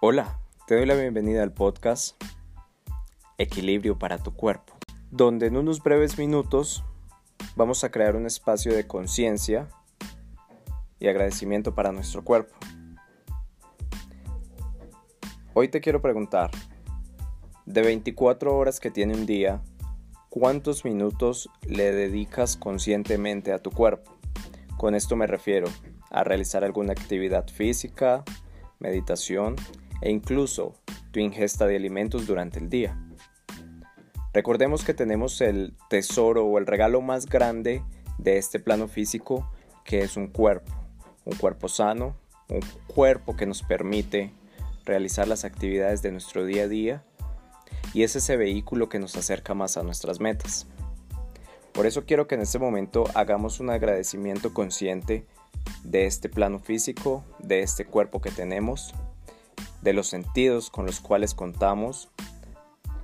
Hola, te doy la bienvenida al podcast Equilibrio para tu cuerpo, donde en unos breves minutos vamos a crear un espacio de conciencia y agradecimiento para nuestro cuerpo. Hoy te quiero preguntar, de 24 horas que tiene un día, ¿cuántos minutos le dedicas conscientemente a tu cuerpo? Con esto me refiero a realizar alguna actividad física, meditación, e incluso tu ingesta de alimentos durante el día. Recordemos que tenemos el tesoro o el regalo más grande de este plano físico que es un cuerpo, un cuerpo sano, un cuerpo que nos permite realizar las actividades de nuestro día a día y es ese vehículo que nos acerca más a nuestras metas. Por eso quiero que en este momento hagamos un agradecimiento consciente de este plano físico, de este cuerpo que tenemos de los sentidos con los cuales contamos,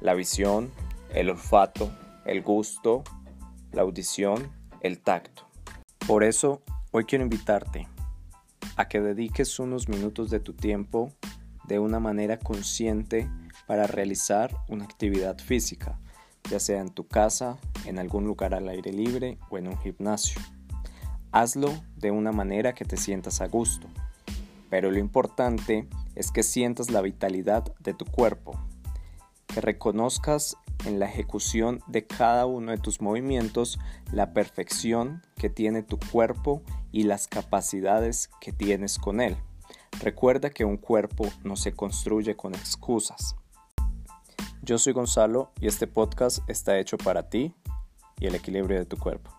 la visión, el olfato, el gusto, la audición, el tacto. Por eso, hoy quiero invitarte a que dediques unos minutos de tu tiempo de una manera consciente para realizar una actividad física, ya sea en tu casa, en algún lugar al aire libre o en un gimnasio. Hazlo de una manera que te sientas a gusto, pero lo importante es que sientas la vitalidad de tu cuerpo, que reconozcas en la ejecución de cada uno de tus movimientos la perfección que tiene tu cuerpo y las capacidades que tienes con él. Recuerda que un cuerpo no se construye con excusas. Yo soy Gonzalo y este podcast está hecho para ti y el equilibrio de tu cuerpo.